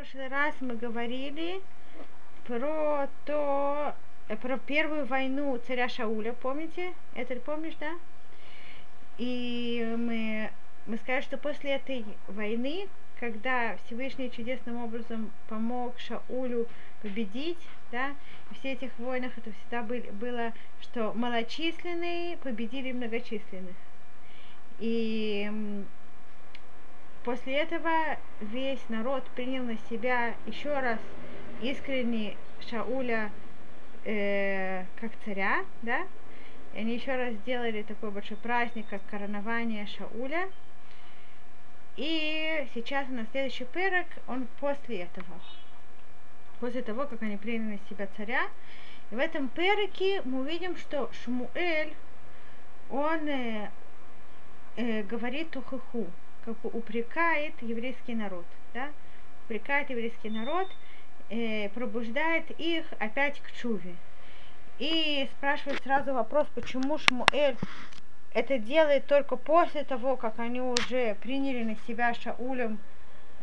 прошлый раз мы говорили про то, э, про первую войну царя Шауля, помните? Это ты помнишь, да? И мы, мы сказали, что после этой войны, когда Всевышний чудесным образом помог Шаулю победить, да, и все этих войнах это всегда были, было, что малочисленные победили многочисленных. И После этого весь народ принял на себя еще раз искренне Шауля э, как царя, да, и они еще раз сделали такой большой праздник, как коронование Шауля. И сейчас на следующий перек, он после этого, после того, как они приняли на себя царя. И в этом переке мы увидим, что Шмуэль, он э, э, говорит Тухаху, как бы упрекает еврейский народ, да, упрекает еврейский народ, э, пробуждает их опять к чуве. И спрашивает сразу вопрос, почему Шмуэль это делает только после того, как они уже приняли на себя Шаулем,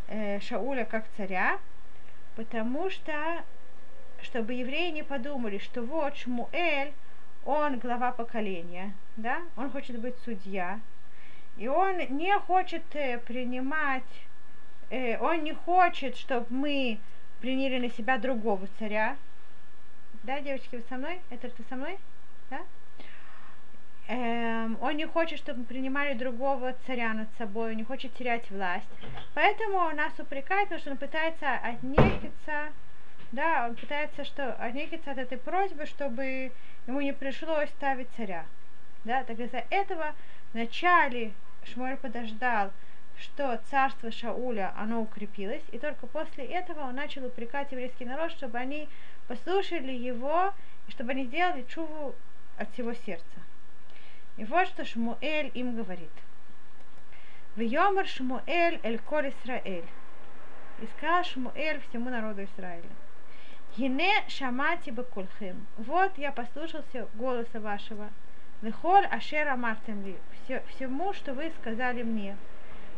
э, Шауля как царя, потому что, чтобы евреи не подумали, что вот Шмуэль, он глава поколения, да, он хочет быть судья, и он не хочет э, принимать, э, он не хочет, чтобы мы приняли на себя другого царя. Да, девочки, вы со мной? Это ты со мной? Да? Эм, он не хочет, чтобы мы принимали другого царя над собой, он не хочет терять власть. Поэтому он нас упрекает, потому что он пытается отнекиться, да, он пытается что, отнекиться от этой просьбы, чтобы ему не пришлось ставить царя. Да, так из-за этого в начале Шмуэль подождал, что царство Шауля, оно укрепилось, и только после этого он начал упрекать еврейский народ, чтобы они послушали его, и чтобы они сделали чуву от всего сердца. И вот что Шмуэль им говорит. В Йомар Шмуэль эль коль Исраэль. И сказал Шмуэль всему народу Израиля. Гине шамати бекульхим. Вот я послушался голоса вашего. Лехоль ашера мартем ли всему, что вы сказали мне.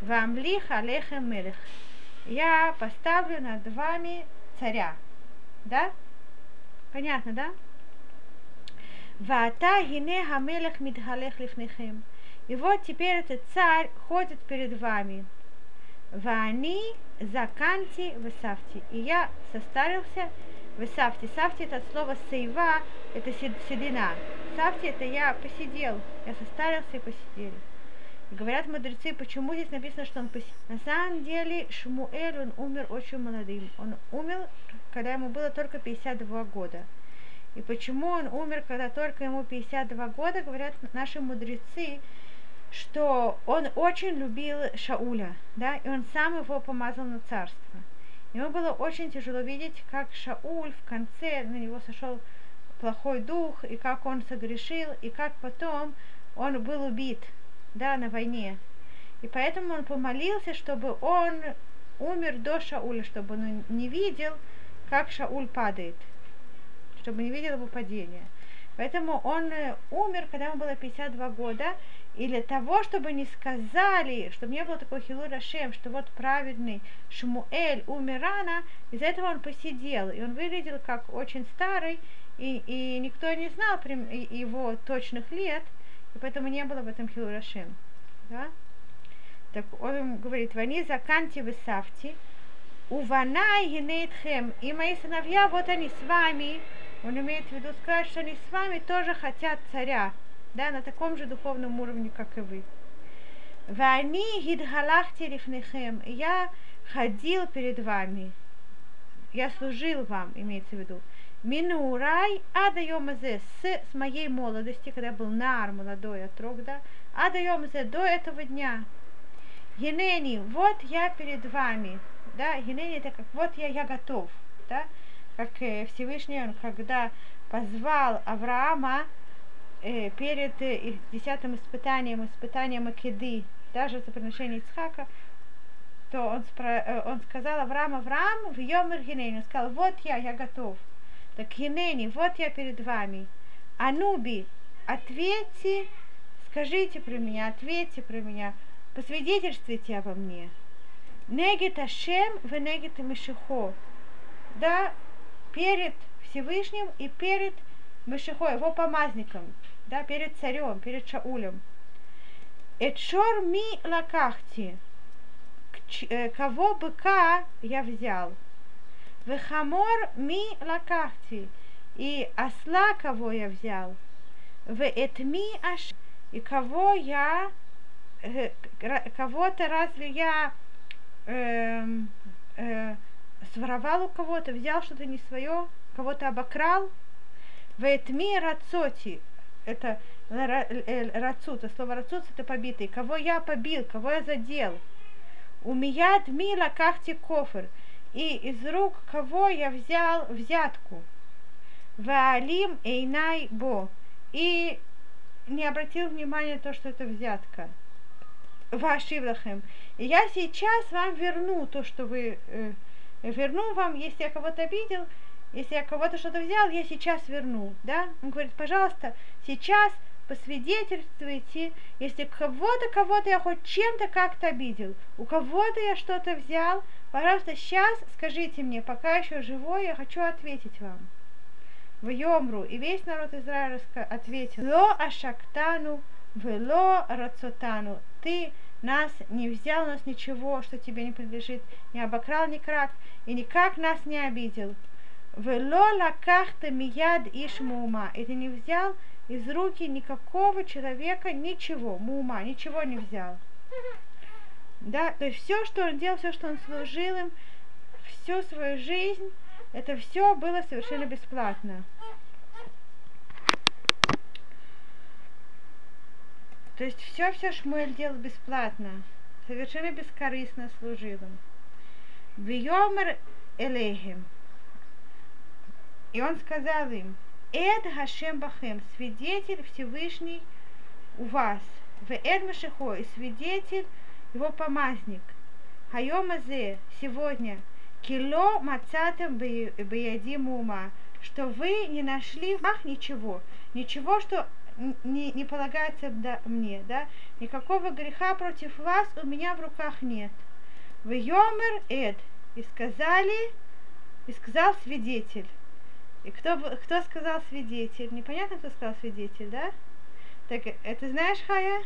Вам лих алехем мелех. Я поставлю над вами царя. Да? Понятно, да? Вата гине хамелех мидхалех лифнехем. И вот теперь этот царь ходит перед вами. Вани заканти высавти. И я состарился высавти. Савти это слово сейва, это седина. Савти это я посидел, я состарился и посидели. Говорят мудрецы, почему здесь написано, что он посидел. На самом деле Шмуэль, он умер очень молодым. Он умер, когда ему было только 52 года. И почему он умер, когда только ему 52 года, говорят наши мудрецы, что он очень любил Шауля, да, и он сам его помазал на царство. Ему было очень тяжело видеть, как Шауль в конце на него сошел плохой дух, и как он согрешил, и как потом он был убит, да, на войне. И поэтому он помолился, чтобы он умер до Шауля, чтобы он не видел, как Шауль падает, чтобы не видел его падения. Поэтому он э, умер, когда ему было 52 года, и для того, чтобы не сказали, чтобы не было такой хилур Ашем, что вот праведный Шмуэль умер рано, из-за этого он посидел, и он выглядел как очень старый, и, и никто не знал его точных лет, и поэтому не было в этом хилурашем. Да? Так он говорит, вани заканти вы савти, уванай генейтхем, и мои сыновья, вот они с вами, он имеет в виду сказать, что они с вами тоже хотят царя, да, на таком же духовном уровне, как и вы. Вани гидгалахти рифнехем, я ходил перед вами, я служил вам, имеется в виду. Минурай адаемазе с, с моей молодости, когда был нар, молодой отрок, да, адаемазе до этого дня. Генени, вот я перед вами, да, Генени это как вот я, я готов, да, как э, Всевышний, он когда позвал Авраама э, перед э, десятым испытанием, испытанием Акеды, даже за приношение Ицхака, то он, спро, он сказал Авраам, Авраам, в Йомер Генени, он сказал, вот я, я готов. Так Хинени, вот я перед вами. Ануби, ответьте, скажите про меня, ответьте про меня, посвидетельствуйте обо мне. Негит Ашем в Негит Мишихо. Да, перед Всевышним и перед Мишихо, его помазником, да, перед царем, перед Шаулем. Эчор ми лакахти. Э, кого быка я взял. Вехамор ми лакахти. И осла кого я взял. В этми аш. И кого я э, кого-то разве я э, э, своровал у кого-то, взял что-то не свое, кого-то обокрал. Вейтми рацоти, это рацут, это слово рацут это побитый. Кого я побил, кого я задел. У меня дми лакахти кофр. И из рук кого я взял взятку. Ваалим эйнай бо. И не обратил внимания на то, что это взятка. Вашивлахем. И я сейчас вам верну то, что вы э, верну вам, если я кого-то обидел, если я кого-то что-то взял, я сейчас верну, да? Он говорит, пожалуйста, сейчас посвидетельствуйте, если кого-то, кого-то я хоть чем-то как-то обидел, у кого-то я что-то взял, пожалуйста, сейчас скажите мне, пока еще живой, я хочу ответить вам. В Йомру, и весь народ Израиля ответил, Ло ашактану, вело рацотану, ты нас не взял, у нас ничего, что тебе не принадлежит, не обокрал, ни крак, и никак нас не обидел. Вело лакахта мияд иш мума. И ты не взял из руки никакого человека ничего, мума, ничего не взял. Да, то есть все, что он делал, все, что он служил им, всю свою жизнь, это все было совершенно бесплатно. То есть все-все Шмуэль делал бесплатно, совершенно бескорыстно служил им. Виомер Элехим. И он сказал им, Эд Хашем Бахем, свидетель Всевышний у вас. В Эд Машихо, и свидетель его помазник. Хайомазе, сегодня, кило мацатем беядиму ума, что вы не нашли в ничего, ничего, что не, не полагается да, мне, да, никакого греха против вас у меня в руках нет. В Йомер Эд, и сказали, и сказал свидетель. И кто, кто сказал свидетель? Непонятно, кто сказал свидетель, да? Так это знаешь, Хая?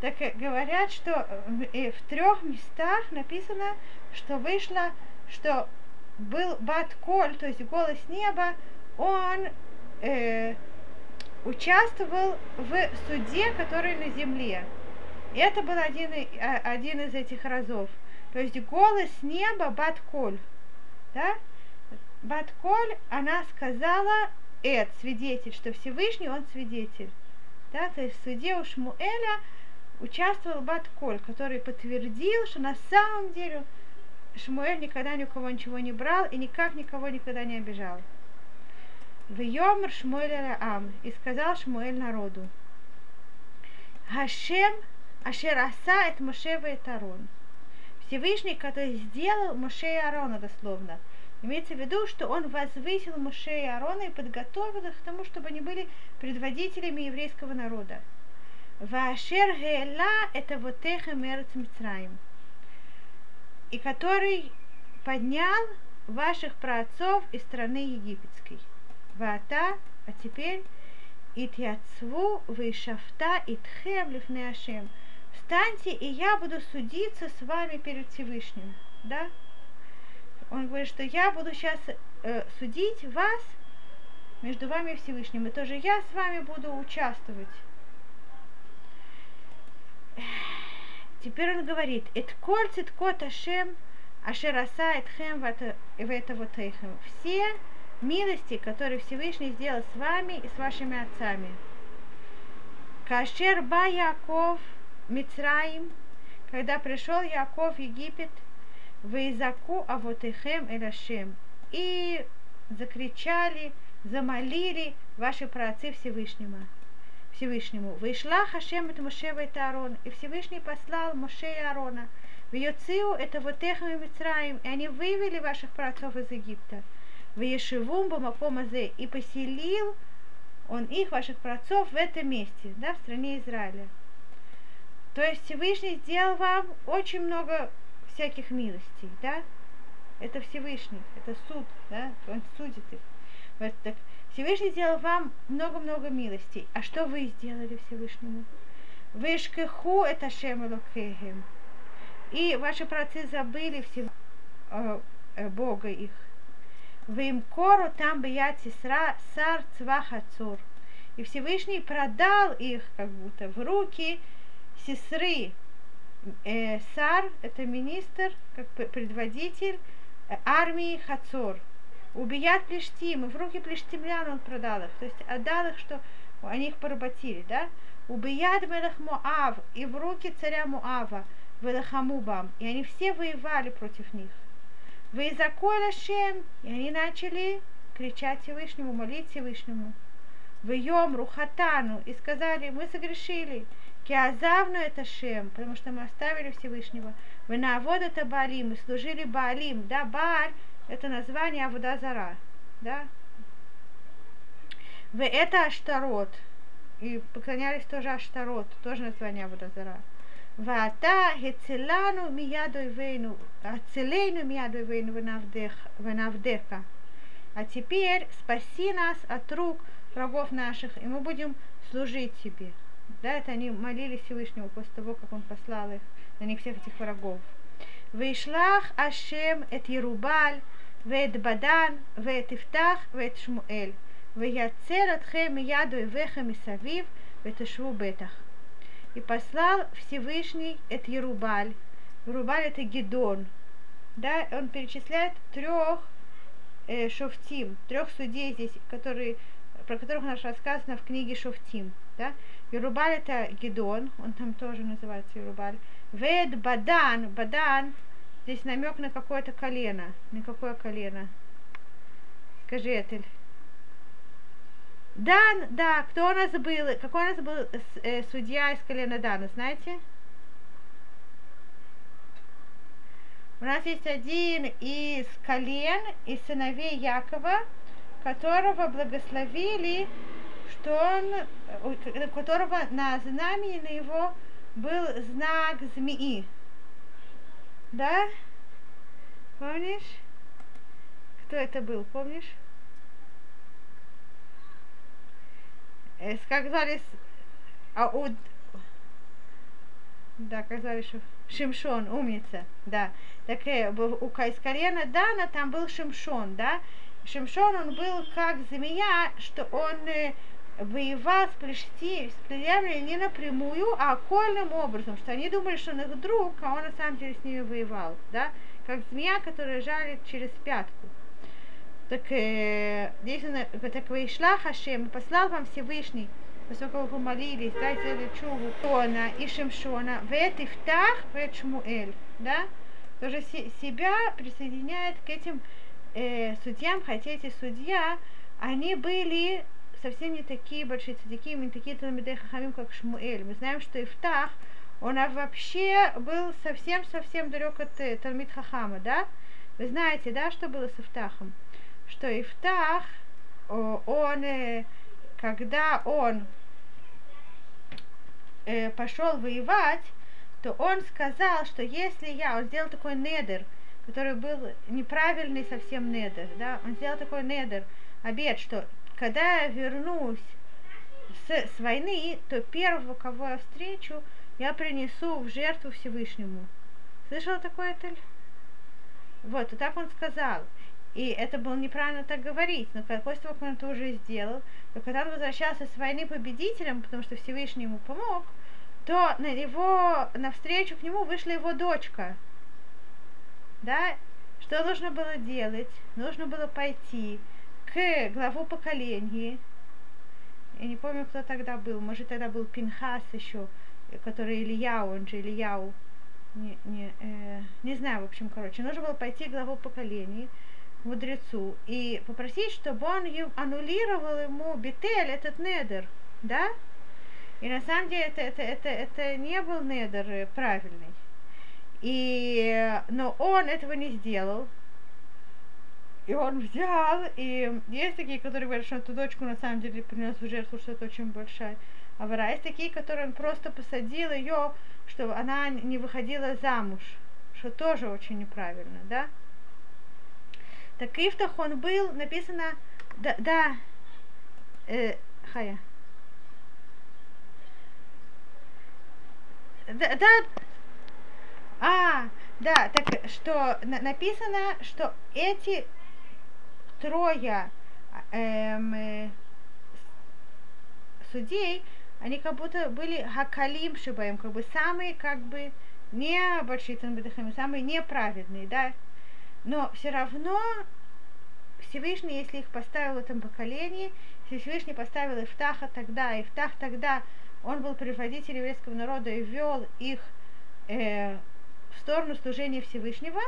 Так говорят, что в, в трех местах написано, что вышло, что был Бат-Коль, то есть голос неба, он э, участвовал в суде, который на земле. Это был один, а, один из этих разов. То есть голос неба Батколь. Да? Батколь, она сказала, Эд, свидетель, что Всевышний, он свидетель. Да? То есть в суде у Шмуэля участвовал Батколь, который подтвердил, что на самом деле Шмуэль никогда ни у кого ничего не брал и никак никого никогда не обижал. В Йомр Шмуэль Ам, и сказал Шмуэль народу, Хашем Ашер Аса это Мошева и Тарон. Всевышний, который сделал Моше и Аарона дословно. Имеется в виду, что он возвысил Моше и Аарона и подготовил их к тому, чтобы они были предводителями еврейского народа. Вашер Геэла это вот Мерц Мицраим. И который поднял ваших праотцов из страны египетской. Вата, а теперь Итьяцву вышафта итхем лифне Ашем. Встаньте, и я буду судиться с вами перед Всевышним. Да? Он говорит, что я буду сейчас э, судить вас между вами и Всевышним. И тоже я с вами буду участвовать. Теперь он говорит, «Эт коль циткот Ашем, ашераса этхем в это вот Все милости, которые Всевышний сделал с вами и с вашими отцами. Кашер ба Яков Мицраим, когда пришел Яков в Египет, в Изаку Авотехем Элашем, и закричали, замолили ваши праотцы Всевышнего. Всевышнему. Вышла Хашем это Мошева и Аарон, и Всевышний послал Моше и Аарона. В Йоцию это Вотехам и Мицраим, и они вывели ваших праотцов из Египта в Ешивум Бамакомазе и поселил он их, ваших праотцов, в этом месте, да, в стране Израиля. То есть Всевышний сделал вам очень много всяких милостей, да? Это Всевышний, это суд, да? Он судит их. Вот так. Всевышний сделал вам много-много милостей. А что вы сделали Всевышнему? Вы шкеху это шемелокехем. И ваши працы забыли всего э, э, Бога их. Вы им кору там бият сестра сар цвахацур. И Всевышний продал их как будто в руки сестры э, Сар, это министр, как предводитель э, армии Хацор. Убият Плештим, в руки плештимлян он продал их, то есть отдал их, что они их поработили, да? Убият Мелех Моав, и в руки царя Муава, Велахамубам, и они все воевали против них. Вы заколя Шем, и они начали кричать Всевышнему, молить Всевышнему. В Йом Рухатану, и сказали, мы согрешили, Киазавну это Шем, потому что мы оставили Всевышнего. Вы на авод это Баалим, мы служили Баалим. Да, Бааль это название Авудазара. Да? Вы это Аштарот. И поклонялись тоже Аштарот, тоже название Авудазара. Вата Гецелану Мияду Вейну, Ацелейну Мияду Вейну Венавдеха. А теперь спаси нас от рук врагов наших, и мы будем служить тебе. Да, это они молились Всевышнему после того, как он послал их, на них всех этих врагов. Вейшлах Ашем эт Ерубаль, вет Бадан, вет Ифтах, вет Шмуэль. Ваяцер атхем яду вехем савив, веташву бетах. И послал Всевышний эт Ерубаль. Ерубаль это Гедон. Да, он перечисляет трех э, шофтим, трех судей здесь, которые, про которых у нас рассказано в книге Шофтим. Да? Юрубаль это Гедон, он там тоже называется Юрубаль. Вед Бадан, Бадан, здесь намек на какое-то колено. На какое колено? Скажи, Этель. Дан, да, кто у нас был, какой у нас был э, судья из колена Дана, знаете? У нас есть один из колен, из сыновей Якова, которого благословили что он, у которого на знамени на его был знак змеи. Да? Помнишь? Кто это был, помнишь? Э, как звали Ауд. Да, как звали Шимшон, умница, да. Так э, у Кайскарена Дана там был Шимшон, да. Шимшон, он был как змея, что он э, воевал с, плешти, с плеями не напрямую, а окольным образом, что они думали, что он их друг, а он на самом деле с ними воевал, да, как змея, которая жалит через пятку. Так э, здесь он, так Вейшла Хашем, послал вам Всевышний, поскольку вы помолились, да, сделали чуву Тона и Шимшона, Вет Ифтах, Вет Шмуэль, да, тоже себя присоединяет к этим э, судьям, хотя эти судья, они были совсем не такие большие цадики, не такие Талмидей Хахамим, как Шмуэль. Мы знаем, что Ифтах, он вообще был совсем-совсем далек от э, Талмид Хахама, да? Вы знаете, да, что было с Ифтахом? Что Ифтах, он, э, когда он э, пошел воевать, то он сказал, что если я, он сделал такой недер, который был неправильный совсем недер, да, он сделал такой недер, обед, что когда я вернусь с, с войны, то первого, кого я встречу, я принесу в жертву Всевышнему. Слышала такое, Этель? Вот, и так он сказал. И это было неправильно так говорить, но после того, как он это уже сделал, то когда он возвращался с войны победителем, потому что Всевышний ему помог, то на него, навстречу к нему вышла его дочка. Да? Что нужно было делать? Нужно было пойти к главу поколения. Я не помню, кто тогда был. Может, тогда был Пинхас еще, который Ильяу, он же Ильяу. Не, не, э, не знаю, в общем, короче. Нужно было пойти к главу поколения, мудрецу, и попросить, чтобы он аннулировал ему бетель, этот недер, да? И на самом деле это, это, это, это не был недер правильный. И, но он этого не сделал, и он взял, и есть такие, которые говорят, что эту дочку на самом деле принес в жертву, что это очень большая авара. Есть такие, которые он просто посадил ее, чтобы она не выходила замуж, что тоже очень неправильно, да? Так Ифтах он был, написано, да, да э, Хая. Да, да, а, да, так что на, написано, что эти трое эм, э, судей, они как будто были хакалим шибаем, как бы самые, как бы, не большие самые неправедные, да, но все равно Всевышний, если их поставил в этом поколении, если Всевышний поставил Ифтаха тогда, Ифтах тогда, он был предводителем еврейского народа и вел их э, в сторону служения Всевышнего,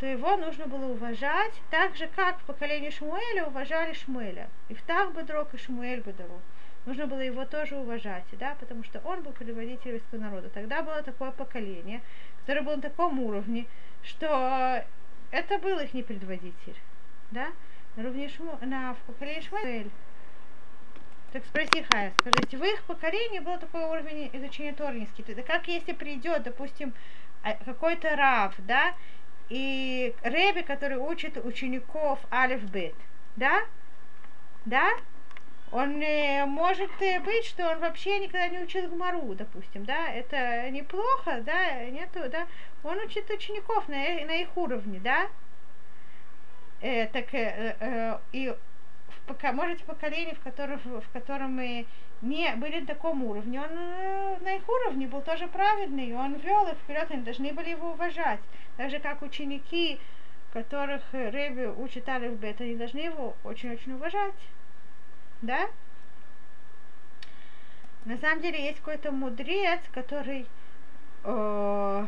то его нужно было уважать так же, как в поколении Шмуэля уважали Шмуэля. Ифтах Бедрок и Шмуэль Бедрок нужно было его тоже уважать, да, потому что он был предводителем еврейского народа. Тогда было такое поколение, которое было на таком уровне, что это был их не предводитель, да, на уровне Шму, на, поколении Шмуэль. Так спроси, Хая, скажите, в их поколении был такой уровень изучения Торнинский. Это как если придет, допустим, а, какой-то рав, да, и Реби, который учит учеников Алиф Бет, да, да, он э, может э, быть, что он вообще никогда не учил Гмару, допустим, да, это неплохо, да, нету, да, он учит учеников на, на их уровне, да, э, так, э, э, и в, пока, может, в поколении, в котором, в котором мы не были на таком уровне, он э, на их уровне был тоже праведный, он вел их вперед, они должны были его уважать, так же, как ученики, которых Рэби учит Алиф Бет, они должны его очень-очень уважать да? На самом деле есть какой-то мудрец, который э,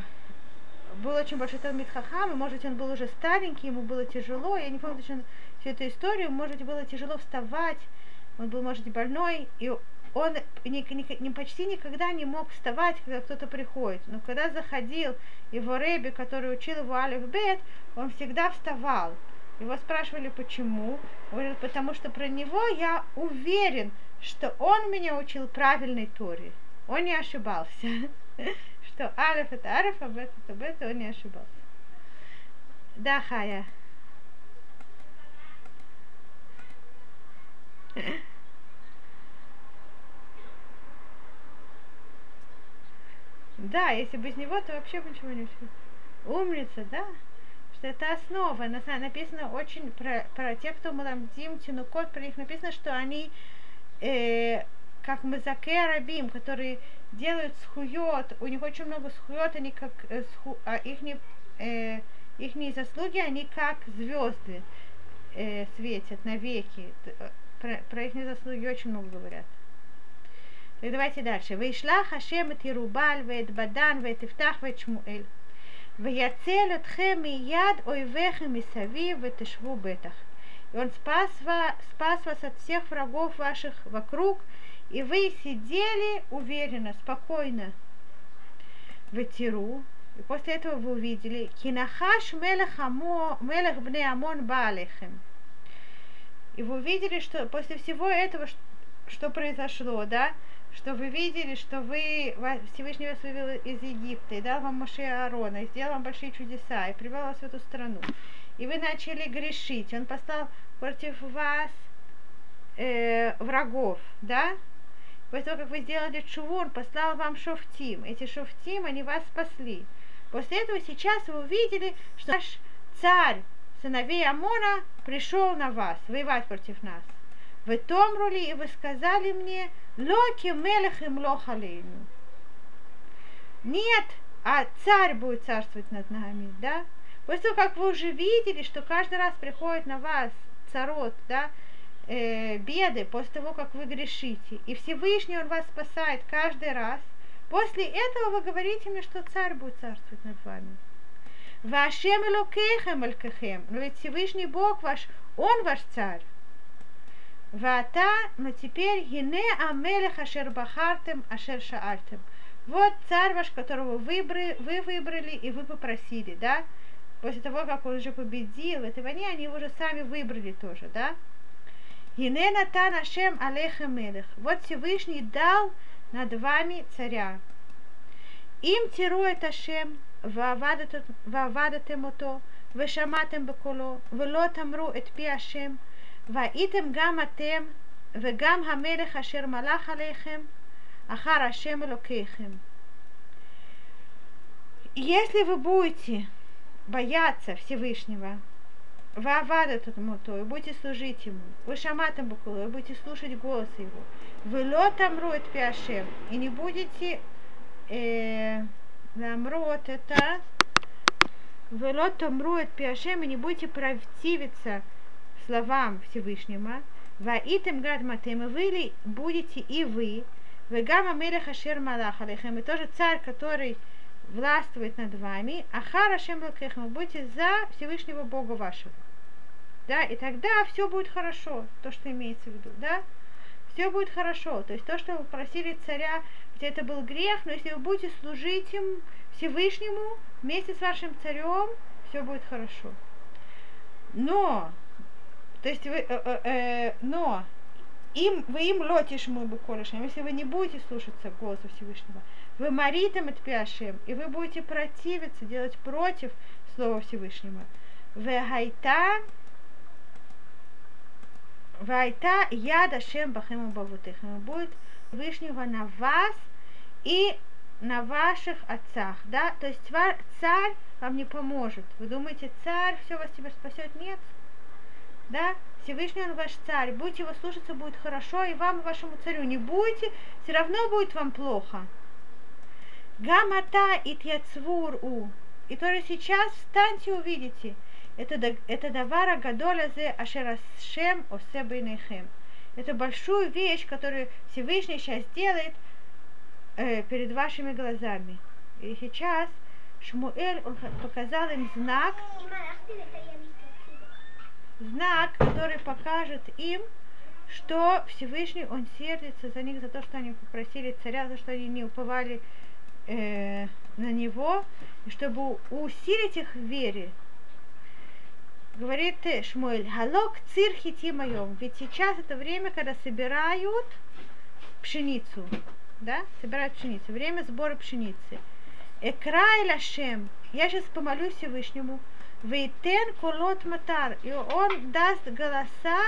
был очень большой Талмит Хахам, и, может быть, он был уже старенький, ему было тяжело, я не помню точно всю эту историю, может быть, было тяжело вставать, он был, может быть, больной, и он не, не, не, почти никогда не мог вставать, когда кто-то приходит. Но когда заходил его Рэби, который учил его Алиф Бет, он всегда вставал. Его спрашивали, почему. Он говорит, потому что про него я уверен, что он меня учил правильной Торе. Он не ошибался. Что Алиф это Алиф, а Бет это Бет, он не ошибался. Да, Хая. Да, если без него, то вообще ничего не учил. Умница, да? Что это основа. Написано очень про, про тех, кто Маламдим, Тинукот, про них написано, что они э, как Мазаке Рабим, которые делают схует, у них очень много схует, они как э, сху, а их, не, э, их заслуги, они как звезды э, светят навеки. Э, про, про их заслуги очень много говорят. Так давайте дальше. Вейшлах Хашем et Ерубаль, вет Бадан, вет Ифтах, вет Шмуэль. Ваяцель отхем яд и сави ветешву бетах. И он спас вас, спас вас от всех врагов ваших вокруг, и вы сидели уверенно, спокойно в Тиру. И после этого вы увидели Кинахаш мелех, амо, мелех бне Амон Баалехем. И вы увидели, что после всего этого, что произошло, да, что вы видели, что вы, Всевышний вас вывел из Египта, и дал вам Моше Аарона, и сделал вам большие чудеса, и привел вас в эту страну. И вы начали грешить. Он поставил против вас э, врагов, да? После того, как вы сделали чуву, послал вам шофтим. Эти шофтим, они вас спасли. После этого сейчас вы увидели, что наш царь сыновей Амона пришел на вас, воевать против нас. Вы томрули, и вы сказали мне, Локи мелех им лохалейну. Нет, а царь будет царствовать над нами, да? После того, как вы уже видели, что каждый раз приходит на вас царот, да, э, беды после того, как вы грешите, и Всевышний Он вас спасает каждый раз, после этого вы говорите мне, что царь будет царствовать над вами. Вашем элокехем элькехем, но ведь Всевышний Бог ваш, Он ваш царь. Вата, но теперь Гине Амелеха шербахартем, Ашер Шаальтем. Вот царь ваш, которого выбрали, вы выбрали и вы попросили, да? После того, как он уже победил в этой войне, они его уже сами выбрали тоже, да? Гине Натан Ашем Алеха Мелех. Вот Всевышний дал над вами царя. Им тирует Ашем, вавадатем ото, вешаматем баколо, вело тамру эт пи Ашем – והייתם גם אתם, וגם המלך אשר מלך עליכם, אחר השם אלוקיכם. Если вы будете бояться Всевышнего, вы авадат мото, и будете служить ему, вы шаматом букулу, вы будете слушать голос его, вы лотом роет пиашем, и не будете э, намрот это вы лотом роет пиашем, и не будете противиться словам Всевышнего, Ваитем гад матем, и вы будете и вы, вы гамма мелех ашер малах алейхем, и тоже царь, который властвует над вами, а харашем лакехем, будете за Всевышнего Бога вашего. Да, и тогда все будет хорошо, то, что имеется в виду, да? Все будет хорошо. То есть то, что вы просили царя, где это был грех, но если вы будете служить им Всевышнему вместе с вашим царем, все будет хорошо. Но, то есть вы, э, э, э, но им, вы им лотишь мой буколишем, если вы не будете слушаться голоса Всевышнего, вы маритам от и вы будете противиться, делать против Слова Всевышнего. Вегайта Вайта яда шем бахему бавутыхем. Будет Вышнего на вас и на ваших отцах, да, то есть царь вам не поможет. Вы думаете, царь все вас тебя спасет? Нет. Да, Всевышний он ваш царь, будете его слушаться, будет хорошо, и вам, и вашему царю не будете, все равно будет вам плохо. Гамата и тьяцвур у. И тоже сейчас встаньте, увидите. Это, это давара гадоля зе ашерашем осе бейнехем. Это большую вещь, которую Всевышний сейчас делает э, перед вашими глазами. И сейчас Шмуэль он показал им знак, знак, который покажет им, что Всевышний, он сердится за них, за то, что они попросили царя, за что они не уповали э, на него, и чтобы усилить их в вере, говорит Шмуэль, Галок цирхити моем, ведь сейчас это время, когда собирают пшеницу, да, собирают пшеницу, время сбора пшеницы. Экрай лашем, я сейчас помолюсь Всевышнему, Вейтен колот матар, и он даст голоса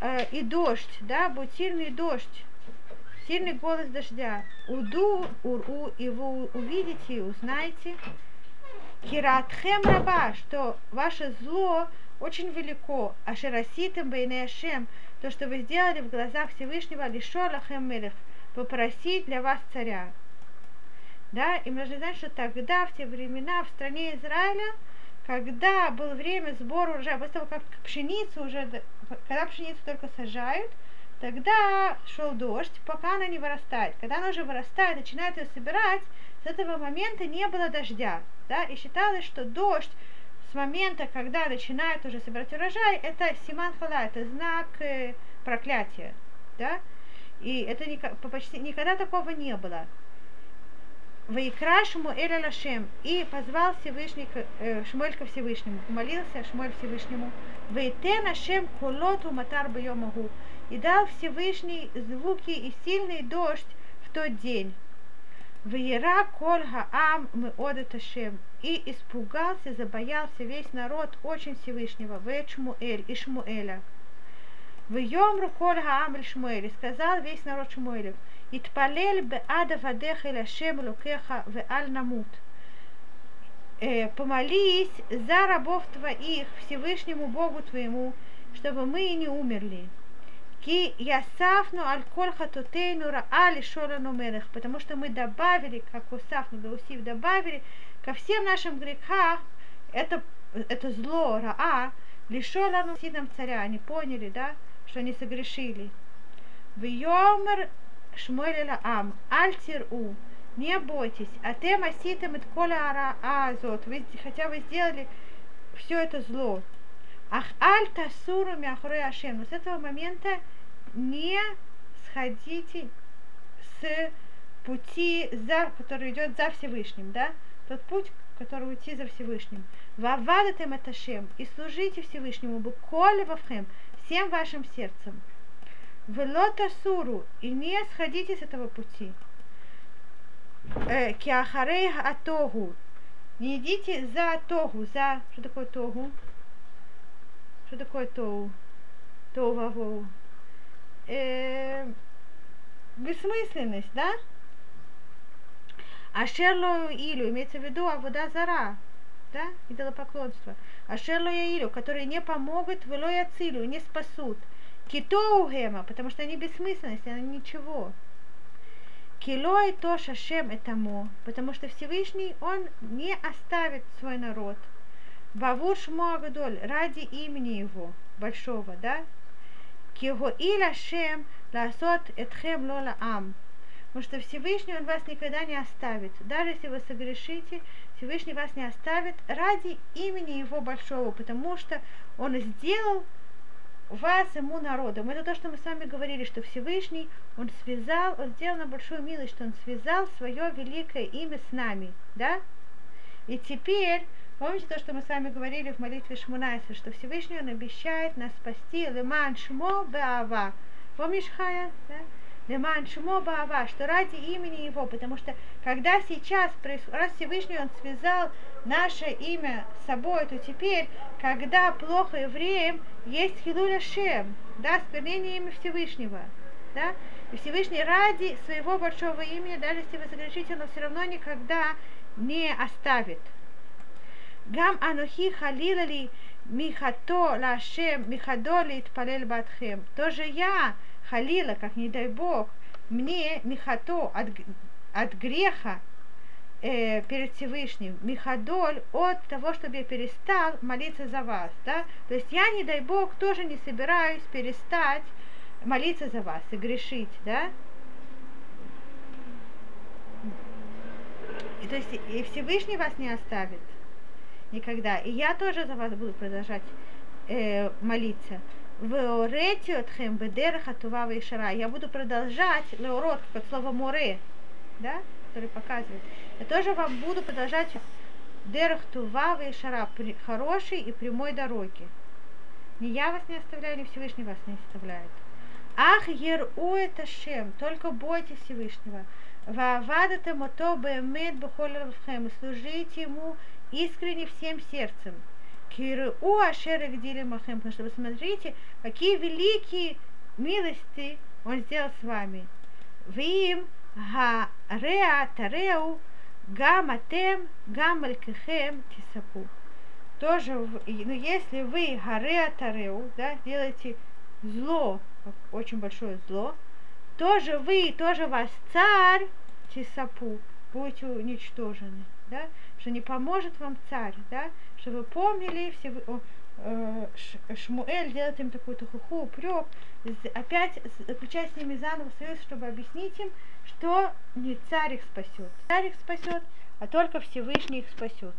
э, и дождь, да, будет сильный дождь, сильный голос дождя. Уду, уру, и вы увидите и узнаете, Киратхем раба, что ваше зло очень велико, а шераситым бейнеашем, то, что вы сделали в глазах Всевышнего, лишолахем мелех, попросить для вас царя. Да, и мы должны знать, что тогда, в те времена, в стране Израиля, когда было время сбора урожая, после того, как пшеницу уже, когда пшеницу только сажают, тогда шел дождь, пока она не вырастает. Когда она уже вырастает, начинает ее собирать, с этого момента не было дождя, да, и считалось, что дождь с момента, когда начинают уже собирать урожай, это симан хала, это знак э, проклятия, да, и это ни, почти никогда такого не было. Ваикра Шмуэль Лашем и позвал Всевышний, э, Шмуэль ко Всевышнему, молился Шмуэль Всевышнему, Вейтен Ашем Колоту Матар Бьемагу, и дал Всевышний звуки и сильный дождь в тот день. Веера коль хаам мы одеташем. И испугался, забоялся весь народ очень Всевышнего, в Шмуэль и Шмуэля. В Йомру коль хаам Шмуэль. Сказал весь народ Шмуэлев. Итпалель бе ада вадеха лашем лукеха в аль намут. Помолись за рабов твоих Всевышнему Богу твоему, чтобы мы и не умерли. Ки ясафну аль коль хатутейну раали шорану мелех, потому что мы добавили, как усафну гаусив добавили, ко всем нашим грехам это, это зло, раа, лишорану синам царя. Они поняли, да, что они согрешили. В йомер шмуэль ам, альтир у, не бойтесь, а тем оситым от коля азот, вы, хотя вы сделали все это зло. Ах аль тасуру мяхрой ашем. С этого момента не сходите с пути, за, который идет за Всевышним, да? Тот путь, который уйти за Всевышним. Вавадатем аташем и служите Всевышнему, буколе вавхем, всем вашим сердцем. Велота суру и не сходите с этого пути. Э, киахарей атогу, Не идите за тогу, за... Что такое тогу? Что такое тоу? Тоу э, Бессмысленность, да? Ашерло Илю, имеется в виду Авода Зара, да, идолопоклонство. Ашерло Илю, которые не помогут, вело Цилю, не спасут. Китоу Гема, потому что они бессмысленность, они ничего. Килой то шашем этому, потому что Всевышний, он не оставит свой народ. Бавур Шмуагадоль, ради имени его, большого, да? Киго иля шем ласот этхем лола ам. Потому что Всевышний, он вас никогда не оставит. Даже если вы согрешите, Всевышний вас не оставит ради имени его большого, потому что он сделал вас ему народом. Это то, что мы с вами говорили, что Всевышний, он связал, он сделал нам большую милость, что он связал свое великое имя с нами, да? И теперь, помните то, что мы с вами говорили в молитве Шмунайса, что Всевышний, он обещает нас спасти леман шмо беава. Помнишь, Хая? Да? Леман Шмо Баава, что ради имени Его, потому что когда сейчас, раз Всевышний Он связал наше имя с собой, то теперь, когда плохо евреям, есть Хилуля Шем, да, сквернение имя Всевышнего, да, и Всевышний ради своего большого имени, даже если вы согрешите, он все равно никогда не оставит. Гам анухи халилали михато лашем михадо литпалель батхем. Тоже я халила, как не дай бог, мне михато от, от греха э, перед Всевышним, михадоль от того, чтобы я перестал молиться за вас, да, то есть я, не дай бог, тоже не собираюсь перестать молиться за вас и грешить, да, и, то есть и Всевышний вас не оставит никогда, и я тоже за вас буду продолжать э, молиться. Веоретиотхем бедераха тува вейшара. Я буду продолжать леорот, как слово море, да, который показывает. Я тоже вам буду продолжать дерах тува вейшара, хорошей и прямой дороги. Не я вас не оставляю, не Всевышний вас не оставляет. Ах, ер у это шем, только бойтесь Всевышнего. Вавадате мото бемет бухолевхем, служите ему искренне всем сердцем. Киру Ашера Гдили Махем, потому что вы смотрите, какие великие милости он сделал с вами. Вим га реа тареу гам атем гам алькехем тисапу. Тоже, ну, если вы гареа тареу, да, делаете зло, очень большое зло, тоже вы, тоже ваш царь тисапу, будете уничтожены, да, что не поможет вам царь, да, чтобы вы помнили, все, э, Шмуэль делает им такую тухуху, упрек, опять заключать с ними заново союз, чтобы объяснить им, что не царь их спасет. Царь их спасет, а только Всевышний их спасет.